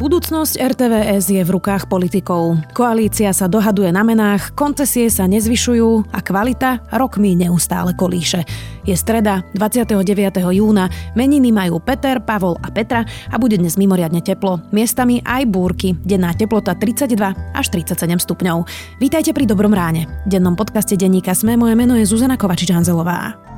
Budúcnosť RTVS je v rukách politikov. Koalícia sa dohaduje na menách, koncesie sa nezvyšujú a kvalita rokmi neustále kolíše. Je streda 29. júna, meniny majú Peter, Pavol a Petra a bude dnes mimoriadne teplo. Miestami aj búrky, denná teplota 32 až 37 stupňov. Vítajte pri Dobrom ráne. V dennom podcaste denníka Sme, moje meno je Zuzana Kovačič-Hanzelová.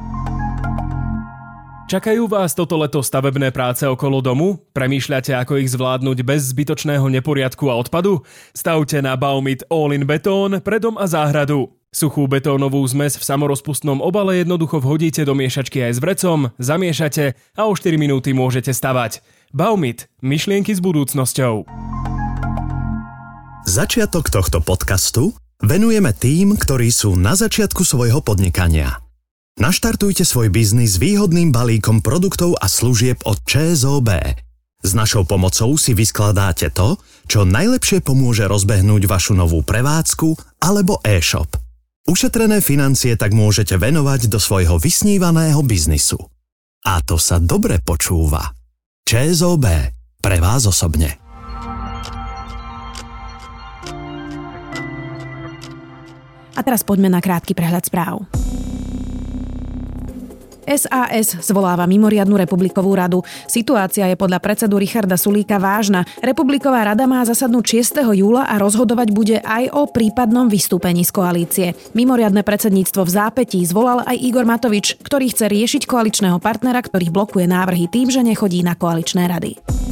Čakajú vás toto leto stavebné práce okolo domu? Premýšľate, ako ich zvládnuť bez zbytočného neporiadku a odpadu? Stavte na Baumit All-in Betón pre dom a záhradu. Suchú betónovú zmes v samorozpustnom obale jednoducho vhodíte do miešačky aj s vrecom, zamiešate a o 4 minúty môžete stavať. Baumit. Myšlienky s budúcnosťou. Začiatok tohto podcastu venujeme tým, ktorí sú na začiatku svojho podnikania. Naštartujte svoj biznis výhodným balíkom produktov a služieb od ČSOB. S našou pomocou si vyskladáte to, čo najlepšie pomôže rozbehnúť vašu novú prevádzku alebo e-shop. Ušetrené financie tak môžete venovať do svojho vysnívaného biznisu. A to sa dobre počúva. ČSOB. Pre vás osobne. A teraz poďme na krátky prehľad správ. SAS zvoláva mimoriadnu republikovú radu. Situácia je podľa predsedu Richarda Sulíka vážna. Republiková rada má zasadnúť 6. júla a rozhodovať bude aj o prípadnom vystúpení z koalície. Mimoriadne predsedníctvo v zápetí zvolal aj Igor Matovič, ktorý chce riešiť koaličného partnera, ktorý blokuje návrhy tým, že nechodí na koaličné rady.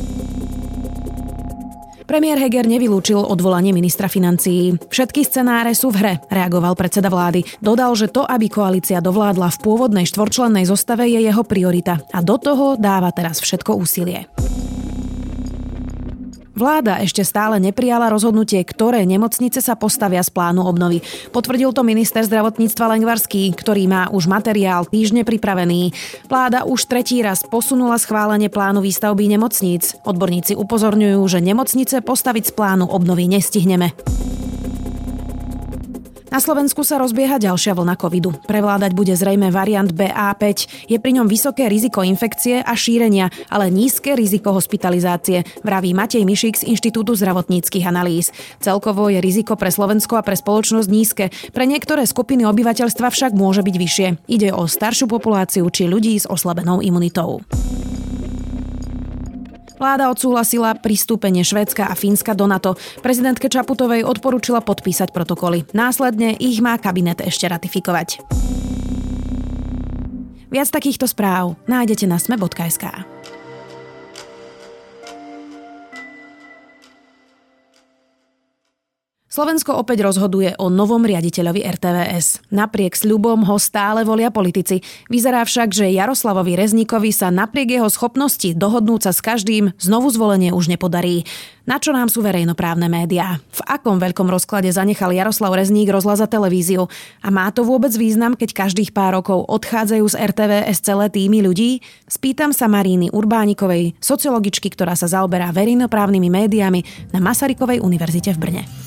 Premiér Heger nevylúčil odvolanie ministra financií. Všetky scenáre sú v hre, reagoval predseda vlády. Dodal, že to, aby koalícia dovládla v pôvodnej štvorčlennej zostave, je jeho priorita a do toho dáva teraz všetko úsilie. Vláda ešte stále neprijala rozhodnutie, ktoré nemocnice sa postavia z plánu obnovy. Potvrdil to minister zdravotníctva Lengvarský, ktorý má už materiál týždne pripravený. Vláda už tretí raz posunula schválenie plánu výstavby nemocníc. Odborníci upozorňujú, že nemocnice postaviť z plánu obnovy nestihneme. Na Slovensku sa rozbieha ďalšia vlna covidu. Prevládať bude zrejme variant BA5. Je pri ňom vysoké riziko infekcie a šírenia, ale nízke riziko hospitalizácie, vraví Matej Mišik z Inštitútu zdravotníckých analýz. Celkovo je riziko pre Slovensko a pre spoločnosť nízke. Pre niektoré skupiny obyvateľstva však môže byť vyššie. Ide o staršiu populáciu či ľudí s oslabenou imunitou. Vláda odsúhlasila pristúpenie Švédska a Fínska do NATO. Prezidentke Čaputovej odporúčila podpísať protokoly. Následne ich má kabinet ešte ratifikovať. Viac takýchto správ nájdete na sme.sk. Slovensko opäť rozhoduje o novom riaditeľovi RTVS. Napriek sľubom ho stále volia politici. Vyzerá však, že Jaroslavovi Rezníkovi sa napriek jeho schopnosti dohodnúť sa s každým znovu zvolenie už nepodarí. Na čo nám sú verejnoprávne médiá? V akom veľkom rozklade zanechal Jaroslav Rezník rozhlas televíziu? A má to vôbec význam, keď každých pár rokov odchádzajú z RTVS celé týmy ľudí? Spýtam sa Maríny Urbánikovej, sociologičky, ktorá sa zaoberá verejnoprávnymi médiami na Masarykovej univerzite v Brne.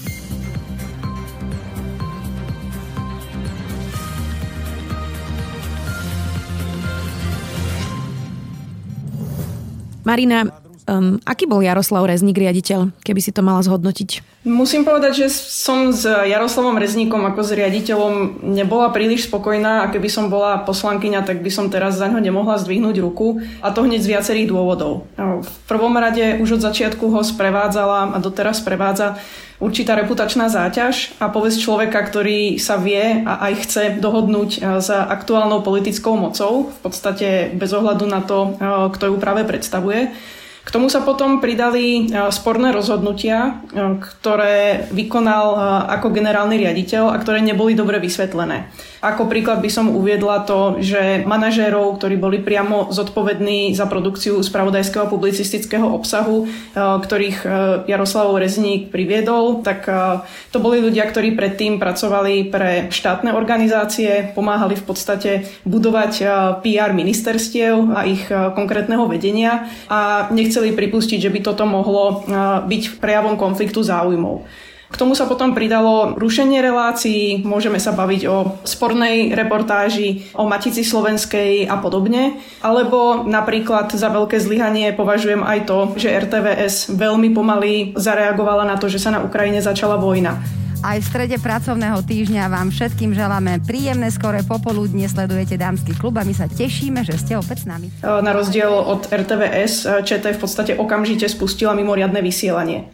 Marina, um, aký bol Jaroslav Rezník riaditeľ, keby si to mala zhodnotiť? Musím povedať, že som s Jaroslavom Rezníkom ako s riaditeľom nebola príliš spokojná a keby som bola poslankyňa, tak by som teraz za ňo nemohla zdvihnúť ruku a to hneď z viacerých dôvodov. V prvom rade už od začiatku ho sprevádzala a doteraz sprevádza určitá reputačná záťaž a povesť človeka, ktorý sa vie a aj chce dohodnúť s aktuálnou politickou mocou, v podstate bez ohľadu na to, kto ju práve predstavuje. K tomu sa potom pridali e, sporné rozhodnutia, e, ktoré vykonal e, ako generálny riaditeľ a ktoré neboli dobre vysvetlené. Ako príklad by som uviedla to, že manažérov, ktorí boli priamo zodpovední za produkciu spravodajského publicistického obsahu, ktorých Jaroslavov Rezník priviedol, tak to boli ľudia, ktorí predtým pracovali pre štátne organizácie, pomáhali v podstate budovať PR ministerstiev a ich konkrétneho vedenia a nechceli nechceli pripustiť, že by toto mohlo byť prejavom konfliktu záujmov. K tomu sa potom pridalo rušenie relácií, môžeme sa baviť o spornej reportáži, o Matici Slovenskej a podobne. Alebo napríklad za veľké zlyhanie považujem aj to, že RTVS veľmi pomaly zareagovala na to, že sa na Ukrajine začala vojna. Aj v strede pracovného týždňa vám všetkým želáme príjemné skore popoludne. Sledujete Dámsky klub a my sa tešíme, že ste opäť s nami. Na rozdiel od RTVS, ČT v podstate okamžite spustila mimoriadne vysielanie.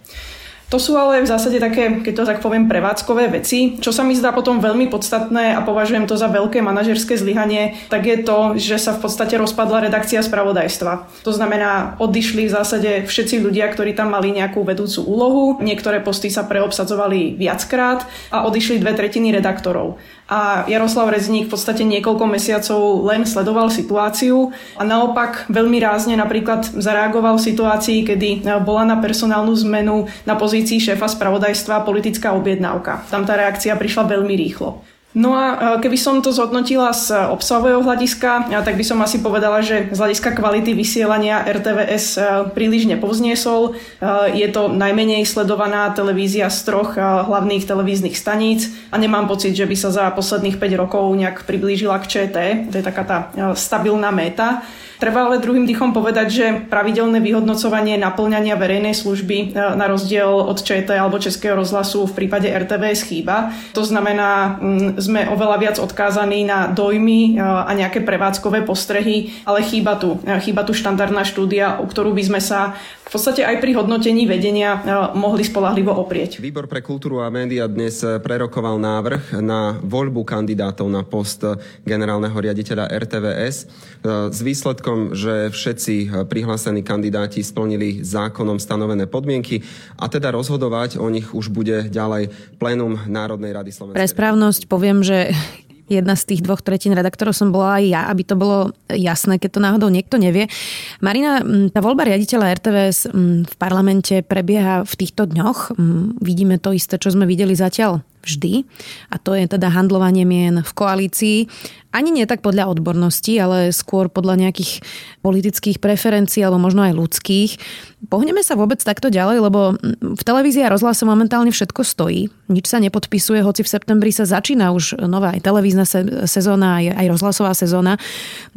To sú ale v zásade také, keď to tak poviem, prevádzkové veci. Čo sa mi zdá potom veľmi podstatné a považujem to za veľké manažerské zlyhanie, tak je to, že sa v podstate rozpadla redakcia spravodajstva. To znamená, odišli v zásade všetci ľudia, ktorí tam mali nejakú vedúcu úlohu. Niektoré posty sa preobsadzovali viackrát a odišli dve tretiny redaktorov a Jaroslav Rezník v podstate niekoľko mesiacov len sledoval situáciu a naopak veľmi rázne napríklad zareagoval v situácii, kedy bola na personálnu zmenu na pozícii šéfa spravodajstva politická objednávka. Tam tá reakcia prišla veľmi rýchlo. No a e, keby som to zhodnotila z obsahového hľadiska, tak by som asi povedala, že z hľadiska kvality vysielania RTVS e, príliš nepovzniesol. E, je to najmenej sledovaná televízia z troch hlavných televíznych staníc a nemám pocit, že by sa za posledných 5 rokov nejak priblížila k ČT. To je taká tá stabilná méta. Treba ale druhým dýchom povedať, že pravidelné vyhodnocovanie naplňania verejnej služby e, na rozdiel od ČT alebo Českého rozhlasu v prípade RTVS chýba. To znamená, mm, sme oveľa viac odkázaní na dojmy e, a nejaké prevádzkové postrehy, ale chýba tu, e, chýba tu štandardná štúdia, o ktorú by sme sa v podstate aj pri hodnotení vedenia mohli spolahlivo oprieť. Výbor pre kultúru a média dnes prerokoval návrh na voľbu kandidátov na post generálneho riaditeľa RTVS e, s výsledkom, že všetci prihlásení kandidáti splnili zákonom stanovené podmienky a teda rozhodovať o nich už bude ďalej plénum Národnej rady Slovenskej. Pre správnosť poviem, že jedna z tých dvoch tretín redaktorov som bola aj ja, aby to bolo jasné, keď to náhodou niekto nevie. Marina, tá voľba riaditeľa RTVS v parlamente prebieha v týchto dňoch. Vidíme to isté, čo sme videli zatiaľ vždy. A to je teda handlovanie mien v koalícii. Ani nie tak podľa odbornosti, ale skôr podľa nejakých politických preferencií alebo možno aj ľudských. Pohneme sa vôbec takto ďalej, lebo v televízii a rozhlase momentálne všetko stojí. Nič sa nepodpisuje, hoci v septembri sa začína už nová aj televízna sezóna, aj, rozhlasová sezóna.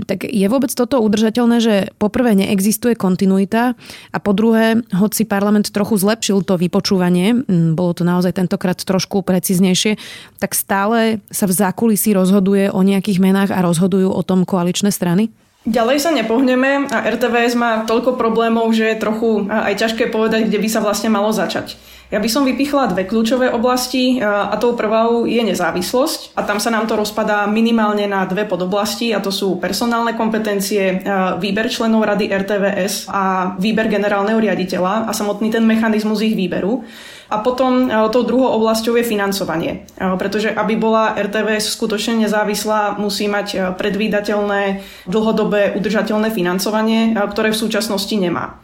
Tak je vôbec toto udržateľné, že poprvé neexistuje kontinuita a po druhé, hoci parlament trochu zlepšil to vypočúvanie, bolo to naozaj tentokrát trošku preciznejšie, tak stále sa v zákulisí rozhoduje o nejakých menách a rozhodujú o tom koaličné strany? Ďalej sa nepohneme a RTVS má toľko problémov, že je trochu aj ťažké povedať, kde by sa vlastne malo začať. Ja by som vypichla dve kľúčové oblasti a tou prvou je nezávislosť a tam sa nám to rozpadá minimálne na dve podoblasti a to sú personálne kompetencie, výber členov rady RTVS a výber generálneho riaditeľa a samotný ten mechanizmus ich výberu. A potom e, tou druhou oblasťou je financovanie. E, pretože aby bola RTVS skutočne nezávislá, musí mať e, predvídateľné, dlhodobé, udržateľné financovanie, ktoré v súčasnosti nemá.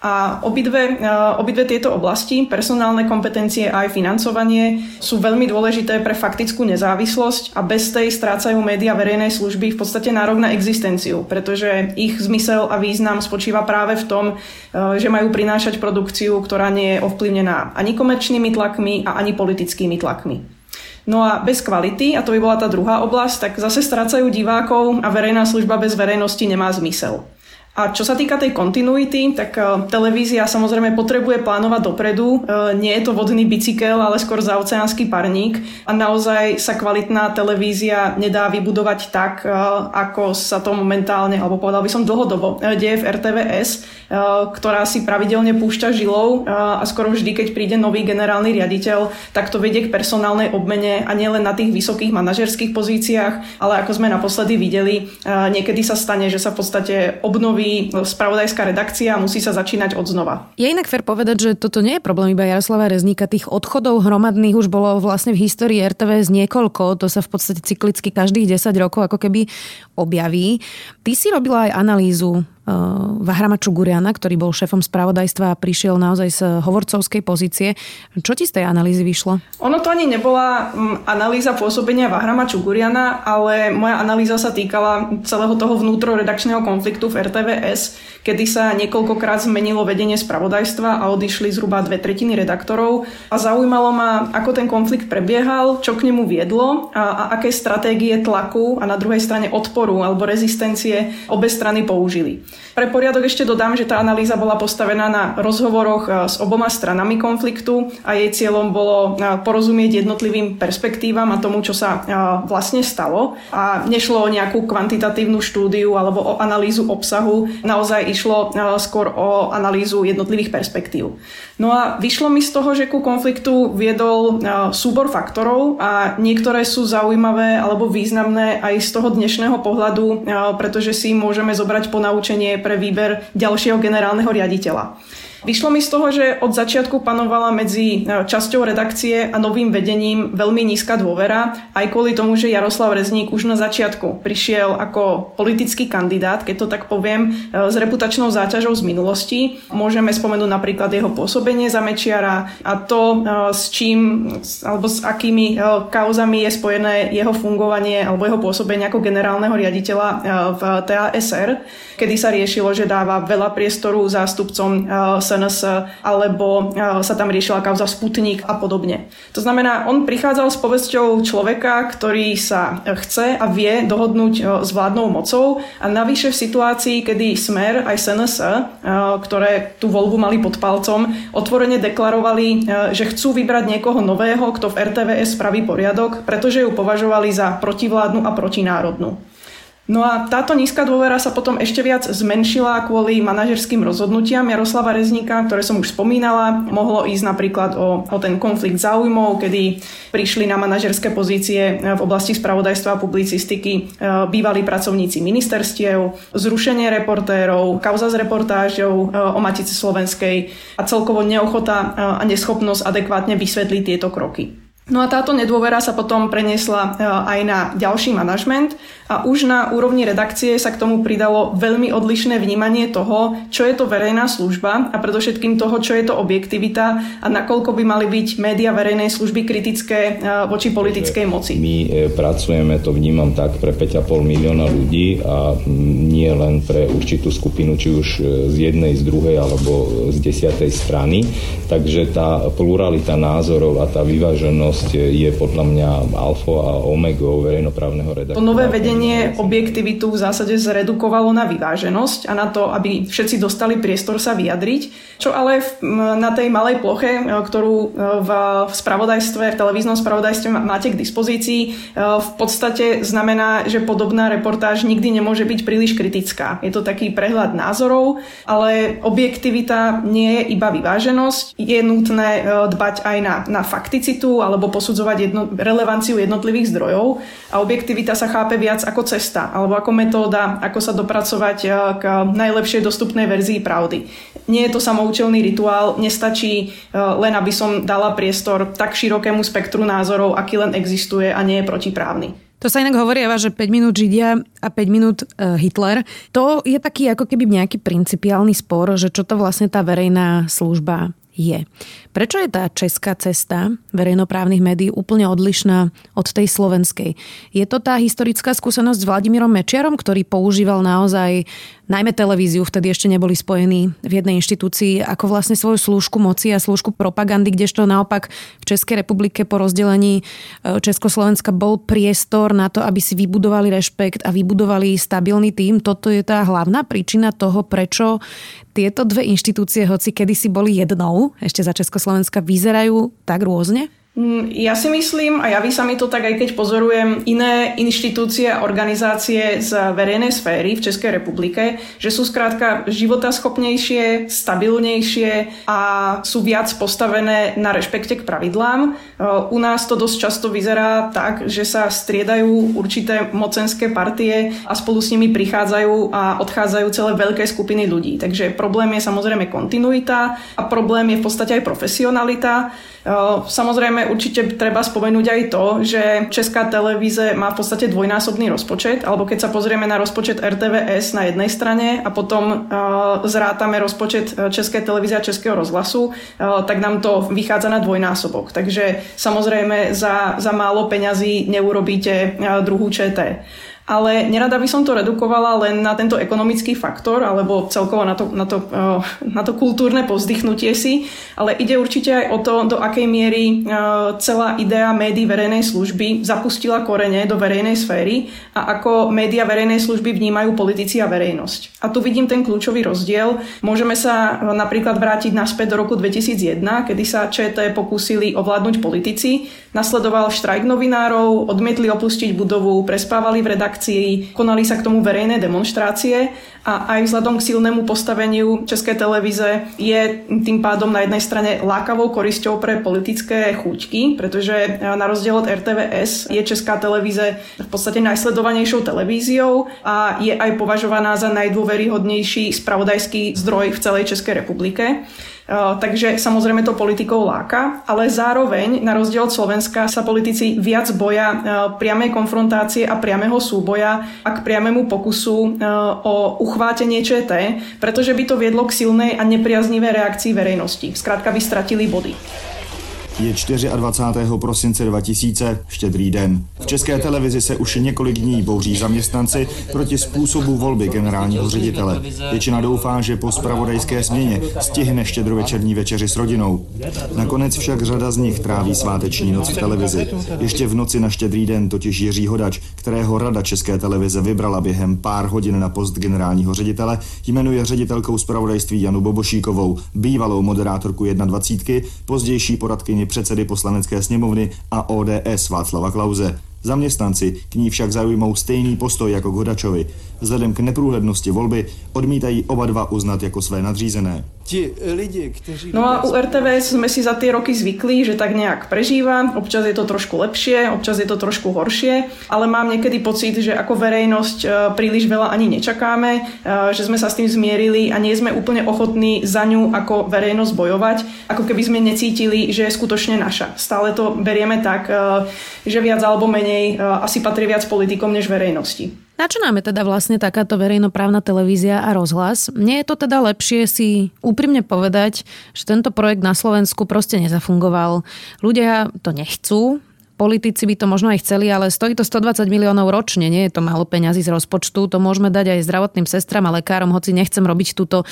A obidve, e, obidve tieto oblasti, personálne kompetencie a aj financovanie, sú veľmi dôležité pre faktickú nezávislosť a bez tej strácajú média verejnej služby v podstate nárok na existenciu, pretože ich zmysel a význam spočíva práve v tom, e, že majú prinášať produkciu, ktorá nie je ovplyvnená ani komerčnými tlakmi a ani politickými tlakmi. No a bez kvality, a to by bola tá druhá oblasť, tak zase strácajú divákov a verejná služba bez verejnosti nemá zmysel. A čo sa týka tej kontinuity, tak e, televízia samozrejme potrebuje plánovať dopredu. E, nie je to vodný bicykel, ale skôr zaoceánsky parník. A naozaj sa kvalitná televízia nedá vybudovať tak, e, ako sa to momentálne, alebo povedal by som dlhodobo, deje v RTVS, ktorá si pravidelne púšťa žilou a skoro vždy, keď príde nový generálny riaditeľ, tak to vedie k personálnej obmene a nielen na tých vysokých manažerských pozíciách, ale ako sme naposledy videli, niekedy sa stane, že sa v podstate obnoví obnoví spravodajská redakcia a musí sa začínať od znova. Je inak fér povedať, že toto nie je problém iba Jaroslava Rezníka. Tých odchodov hromadných už bolo vlastne v histórii RTVS niekoľko. To sa v podstate cyklicky každých 10 rokov ako keby objaví. Ty si robila aj analýzu Vahrama Čuguriana, ktorý bol šéfom spravodajstva a prišiel naozaj z hovorcovskej pozície. Čo ti z tej analýzy vyšlo? Ono to ani nebola mm, analýza pôsobenia Vahrama Čuguriana, ale moja analýza sa týkala celého toho vnútroredakčného konfliktu v RTVS, kedy sa niekoľkokrát zmenilo vedenie spravodajstva a odišli zhruba dve tretiny redaktorov. A zaujímalo ma, ako ten konflikt prebiehal, čo k nemu viedlo a, a aké stratégie tlaku a na druhej strane odporu alebo rezistencie obe strany použili. Pre poriadok ešte dodám, že tá analýza bola postavená na rozhovoroch e, s oboma stranami konfliktu a jej cieľom bolo e, porozumieť jednotlivým perspektívam a tomu, čo sa e, vlastne stalo. A nešlo o nejakú kvantitatívnu štúdiu alebo o analýzu obsahu, naozaj išlo skôr o analýzu jednotlivých perspektív. No a vyšlo mi z toho, že ku konfliktu viedol súbor faktorov a niektoré sú zaujímavé alebo významné aj z toho dnešného pohľadu, pretože si môžeme zobrať ponaučenie pre výber ďalšieho generálneho riaditeľa. Vyšlo mi z toho, že od začiatku panovala medzi e, časťou redakcie a novým vedením veľmi nízka dôvera, aj kvôli tomu, že Jaroslav Rezník už na začiatku prišiel ako politický kandidát, keď to tak poviem, e, s reputačnou záťažou z minulosti. Môžeme spomenúť napríklad jeho pôsobenie za Mečiara a to, e, s čím alebo s akými kauzami je spojené jeho fungovanie alebo jeho pôsobenie ako generálneho riaditeľa v TASR, kedy sa riešilo, že dáva veľa priestoru zástupcom SNS, alebo e, sa tam riešila kauza Sputnik a podobne. To znamená, on prichádzal s povesťou človeka, ktorý sa chce a vie dohodnúť e, s vládnou mocou a navyše v situácii, kedy Smer aj SNS, e, ktoré tú voľbu mali pod palcom, otvorene deklarovali, že chcú vybrať niekoho nového, kto v RTVS spraví poriadok, pretože ju považovali za protivládnu a protinárodnú. No a táto nízka dôvera sa potom ešte viac zmenšila kvôli manažerským rozhodnutiam Jaroslava Rezníka, ktoré som už spomínala. Mohlo ísť napríklad o, o ten konflikt záujmov, kedy prišli na manažerské pozície v oblasti spravodajstva a publicistiky e, bývalí pracovníci ministerstiev, zrušenie reportérov, kauza s reportážou e, o Matice Slovenskej a celkovo neochota e, a neschopnosť adekvátne vysvetliť tieto kroky. No a táto nedôvera sa potom preniesla aj na ďalší manažment a už na úrovni redakcie sa k tomu pridalo veľmi odlišné vnímanie toho, čo je to verejná služba a predovšetkým toho, čo je to objektivita a nakoľko by mali byť média verejnej služby kritické e, voči politickej moci. My e, pracujeme, to vnímam tak, pre 5,5 milióna ľudí a nie len pre určitú skupinu, či už e, z jednej, z druhej alebo z desiatej strany. Takže tá pluralita názorov a tá vyváženosť je podľa mňa alfa a omega verejnoprávneho redaktora. To nové vedenie objektivitu v zásade zredukovalo na vyváženosť a na to, aby všetci dostali priestor sa vyjadriť, čo ale na tej malej ploche, e, ktorú e, v spravodajstve, v televíznom spravodajstve máte k dispozícii, e, v podstate znamená, že podobná reportáž nikdy nemôže byť príliš kritická. Je to taký prehľad názorov, ale objektivita nie je iba vyváženosť. Je nutné dbať aj na, na fakticitu alebo posudzovať jedno, relevanciu jednotlivých zdrojov a objektivita sa chápe viac ako cesta alebo ako metóda, ako sa dopracovať eh, k najlepšej dostupnej verzii pravdy. Nie je to samoučelný rituál, nestačí eh, len, aby som dala priestor tak širokému spektru názorov, aký len existuje a nie je protiprávny. To sa inak hovorí, že 5 minút Židia a 5 minút eh, Hitler. To je taký ako keby nejaký principiálny spor, že čo to vlastne tá verejná služba je. Prečo je tá česká cesta verejnoprávnych médií úplne odlišná od tej slovenskej? Je to tá historická skúsenosť s Vladimírom Mečiarom, ktorý používal naozaj najmä televíziu, vtedy ešte neboli spojení v jednej inštitúcii, ako vlastne svoju slúžku moci a slúžku propagandy, kdežto naopak v Českej republike po rozdelení e, Československa bol priestor na to, aby si vybudovali rešpekt a vybudovali stabilný tým. Toto je tá hlavná príčina toho, prečo tieto dve inštitúcie, hoci kedysi boli jednou, ešte za Československa, vyzerajú tak rôzne? Mm, ja si myslím, a javí sa mi to tak, aj keď pozorujem iné inštitúcie a organizácie z verejnej sféry v Českej republike, že sú skrátka životaschopnejšie, stabilnejšie a sú viac postavené na rešpekte k pravidlám. E, u nás to dosť často vyzerá tak, že sa striedajú určité mocenské partie a spolu s nimi prichádzajú a odchádzajú celé veľké skupiny ľudí. Takže problém je samozrejme kontinuita a problém je v podstate aj profesionalita. Samozrejme, samozrejme určite treba spomenúť aj to, že Česká televíze má v podstate dvojnásobný rozpočet, alebo keď sa pozrieme na rozpočet RTVS na jednej strane a potom uh, zrátame rozpočet Českej televízie a Českého rozhlasu, uh, tak nám to vychádza na dvojnásobok. Takže samozrejme za, za málo peňazí neurobíte uh, druhú ČT ale nerada by som to redukovala len na tento ekonomický faktor alebo celkovo na to, na to, eh, na to kultúrne povzdychnutie si, ale ide určite aj o to, do akej miery eh, celá idea médií verejnej služby zapustila korene do verejnej sféry a ako média verejnej služby vnímajú politici a verejnosť. A tu vidím ten kľúčový rozdiel. Môžeme sa eh, napríklad vrátiť naspäť do roku 2001, kedy sa ČT pokúsili ovládnuť politici, nasledoval štrajk novinárov, odmietli opustiť budovu, prespávali v redakcii akcií, konali sa k tomu verejné demonstrácie a aj vzhľadom k silnému postaveniu Českej televíze je tým pádom na jednej strane lákavou korisťou pre politické chuťky, pretože e, na rozdiel od RTVS je Česká televíze v podstate najsledovanejšou televíziou a je aj považovaná za najdôveryhodnejší spravodajský zdroj v celej Českej republike. Takže samozrejme to politikov láka, ale zároveň na rozdiel od Slovenska sa politici viac boja priamej konfrontácie a priamého súboja a k priamému pokusu o uchvátenie ČT, pretože by to viedlo k silnej a nepriaznivej reakcii verejnosti. Zkrátka by stratili body. Je 24. prosince 2000, štědrý den. V České televizi se už několik dní bouří zaměstnanci proti způsobu volby generálního ředitele. Většina doufá, že po spravodajské změně stihne štědrovečerní večeři s rodinou. Nakonec však řada z nich tráví sváteční noc v televizi. Ještě v noci na štědrý den totiž Jiří Hodač, kterého Rada České televize vybrala během pár hodin na post generálního ředitele, jmenuje ředitelkou spravodajství Janu Bobošíkovou, bývalou moderátorku 21, pozdější poradkyni předsedy poslanecké sněmovny a ODS Václava Klauze. Zaměstnanci k ní však zaujmou stejný postoj jako k Hodačovi. Vzhledem k neprůhlednosti volby odmítají oba dva uznat jako své nadřízené. Ti lidi, kteří... No a u RTVS sme si za tie roky zvykli, že tak nejak prežíva. Občas je to trošku lepšie, občas je to trošku horšie, ale mám niekedy pocit, že ako verejnosť e, príliš veľa ani nečakáme, e, že sme sa s tým zmierili a nie sme úplne ochotní za ňu ako verejnosť bojovať, ako keby sme necítili, že je skutočne naša. Stále to berieme tak, e, že viac alebo menej asi patrí viac politikom než verejnosti. Na čo nám je teda vlastne takáto verejnoprávna televízia a rozhlas? Nie je to teda lepšie si úprimne povedať, že tento projekt na Slovensku proste nezafungoval. Ľudia to nechcú, Politici by to možno aj chceli, ale stojí to 120 miliónov ročne, nie je to málo peňazí z rozpočtu. To môžeme dať aj zdravotným sestram a lekárom, hoci nechcem robiť túto,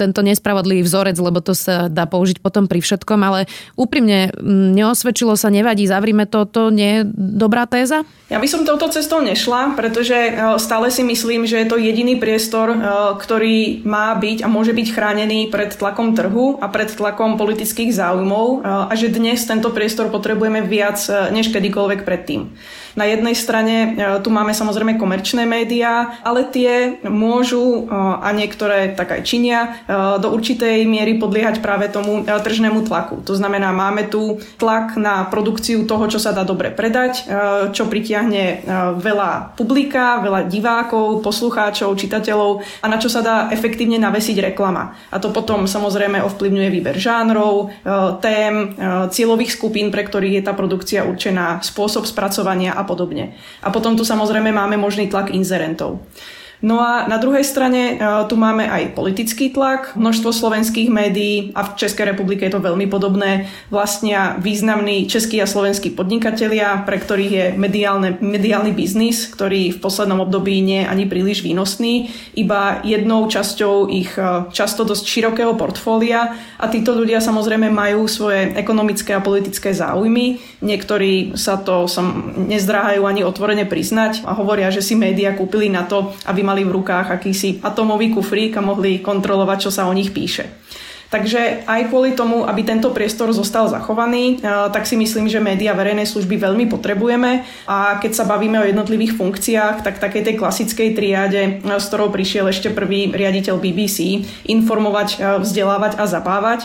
tento nespravodlivý vzorec, lebo to sa dá použiť potom pri všetkom, ale úprimne neosvedčilo sa, nevadí, zavrime to, to nie je dobrá téza? Ja by som touto cestou nešla, pretože e, stále si myslím, že je to jediný priestor, e, ktorý má byť a môže byť chránený pred tlakom trhu a pred tlakom politických záujmov e, a že dnes tento priestor potrebujeme viac než kedykoľvek predtým. Na jednej strane e, tu máme samozrejme komerčné médiá, ale tie môžu e, a niektoré tak aj činia e, do určitej miery podliehať práve tomu tržnému tlaku. To znamená, máme tu tlak na produkciu toho, čo sa dá dobre predať, čo pritiahne veľa publika, veľa divákov, poslucháčov, čitateľov a na čo sa dá efektívne navesiť reklama. A to potom samozrejme ovplyvňuje výber žánrov, tém, cieľových skupín, pre ktorých je tá produkcia určená, spôsob spracovania a podobne. A potom tu samozrejme máme možný tlak inzerentov. No a na druhej strane e, tu máme aj politický tlak. Množstvo slovenských médií a v Českej republike je to veľmi podobné. Vlastnia významní českí a slovenskí podnikatelia, pre ktorých je mediálne, mediálny biznis, ktorý v poslednom období nie je ani príliš výnosný, iba jednou časťou ich e, často dosť širokého portfólia a títo ľudia samozrejme majú svoje ekonomické a politické záujmy. Niektorí sa to som, nezdráhajú ani otvorene priznať a hovoria, že si médiá kúpili na to, aby mali v rukách akýsi atomový kufrík a mohli kontrolovať, čo sa o nich píše. Takže aj kvôli tomu, aby tento priestor zostal zachovaný, eh, tak si myslím, že média verejnej služby veľmi potrebujeme. A keď sa bavíme o jednotlivých funkciách, tak takej tej klasickej triáde, eh, s ktorou prišiel ešte prvý riaditeľ BBC, informovať, eh, vzdelávať a zabávať,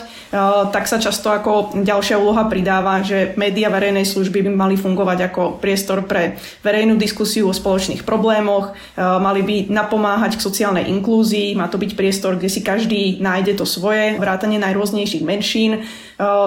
tak sa často ako ďalšia úloha pridáva, že média verejnej služby by mali fungovať ako priestor pre verejnú diskusiu o spoločných problémoch, mali by napomáhať k sociálnej inklúzii, má to byť priestor, kde si každý nájde to svoje, vrátane najrôznejších menšín.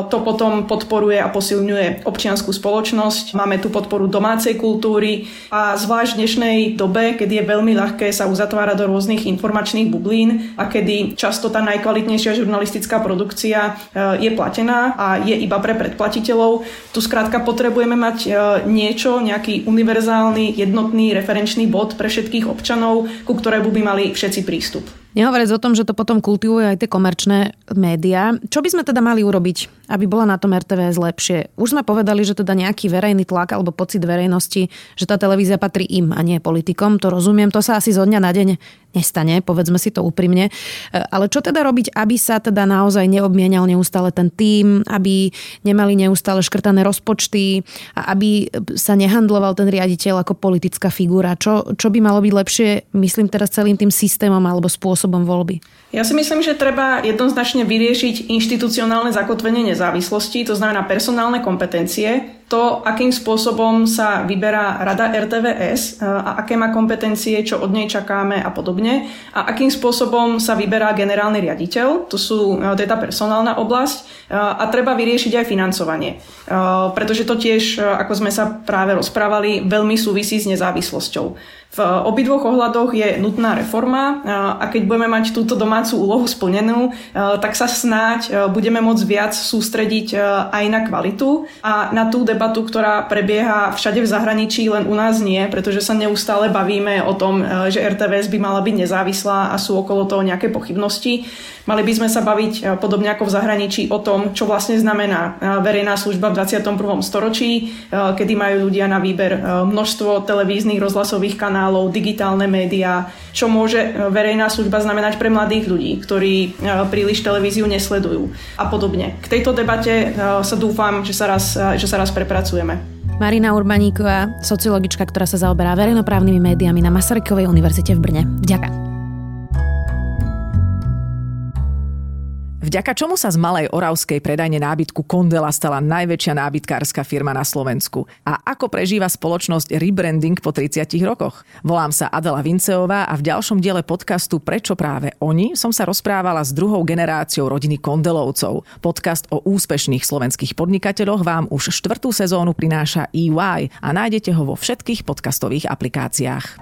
To potom podporuje a posilňuje občianskú spoločnosť. Máme tu podporu domácej kultúry a zvlášť v dnešnej dobe, kedy je veľmi ľahké sa uzatvárať do rôznych informačných bublín a kedy často tá najkvalitnejšia žurnalistická produkcia je platená a je iba pre predplatiteľov. Tu skrátka potrebujeme mať niečo, nejaký univerzálny, jednotný referenčný bod pre všetkých občanov, ku ktorému by mali všetci prístup. Nehovoriac o tom, že to potom kultivujú aj tie komerčné médiá. Čo by sme teda mali urobiť, aby bola na tom RTVS lepšie? Už sme povedali, že teda nejaký verejný tlak alebo pocit verejnosti, že tá televízia patrí im a nie politikom, to rozumiem, to sa asi zo dňa na deň nestane, povedzme si to úprimne. Ale čo teda robiť, aby sa teda naozaj neobmienal neustále ten tým, aby nemali neustále škrtané rozpočty a aby sa nehandloval ten riaditeľ ako politická figura? Čo, čo by malo byť lepšie, myslím teraz celým tým systémom alebo spôsobom voľby? Ja si myslím, že treba jednoznačne vyriešiť inštitucionálne zakotvenie nezávislosti, to znamená personálne kompetencie, to, akým spôsobom sa vyberá rada RTVS a aké má kompetencie, čo od nej čakáme a podobne a akým spôsobom sa vyberá generálny riaditeľ, to, sú, to je tá personálna oblasť a treba vyriešiť aj financovanie, pretože to tiež, ako sme sa práve rozprávali, veľmi súvisí s nezávislosťou. V obidvoch ohľadoch je nutná reforma a keď budeme mať túto domácu úlohu splnenú, tak sa snáď budeme môcť viac sústrediť aj na kvalitu a na tú debatu, ktorá prebieha všade v zahraničí, len u nás nie, pretože sa neustále bavíme o tom, že RTVS by mala byť nezávislá a sú okolo toho nejaké pochybnosti. Mali by sme sa baviť podobne ako v zahraničí o tom, čo vlastne znamená verejná služba v 21. storočí, kedy majú ľudia na výber množstvo televíznych rozhlasových kanálov digitálne médiá, čo môže e, verejná služba znamenať pre mladých ľudí, ktorí e, príliš televíziu nesledujú a podobne. K tejto debate e, sa dúfam, že sa raz, že sa raz prepracujeme. Marina Urbaníková, sociologička, ktorá sa zaoberá verejnoprávnymi médiami na Masarykovej univerzite v Brne. Ďakujem. Vďaka čomu sa z malej oravskej predajne nábytku Kondela stala najväčšia nábytkárska firma na Slovensku? A ako prežíva spoločnosť rebranding po 30 rokoch? Volám sa Adela Vinceová a v ďalšom diele podcastu Prečo práve oni som sa rozprávala s druhou generáciou rodiny Kondelovcov. Podcast o úspešných slovenských podnikateľoch vám už štvrtú sezónu prináša EY a nájdete ho vo všetkých podcastových aplikáciách.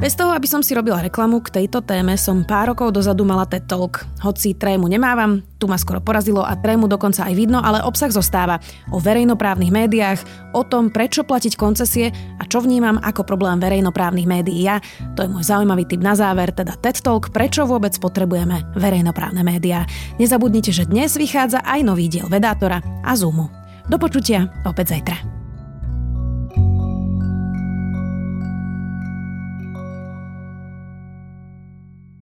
Bez toho, aby som si robila reklamu k tejto téme, som pár rokov dozadu mala TED Talk. Hoci trému nemávam, tu ma skoro porazilo a trému dokonca aj vidno, ale obsah zostáva. O verejnoprávnych médiách, o tom, prečo platiť koncesie a čo vnímam ako problém verejnoprávnych médií ja. To je môj zaujímavý tip na záver, teda TED Talk, prečo vôbec potrebujeme verejnoprávne médiá. Nezabudnite, že dnes vychádza aj nový diel Vedátora a Zoomu. Do počutia opäť zajtra.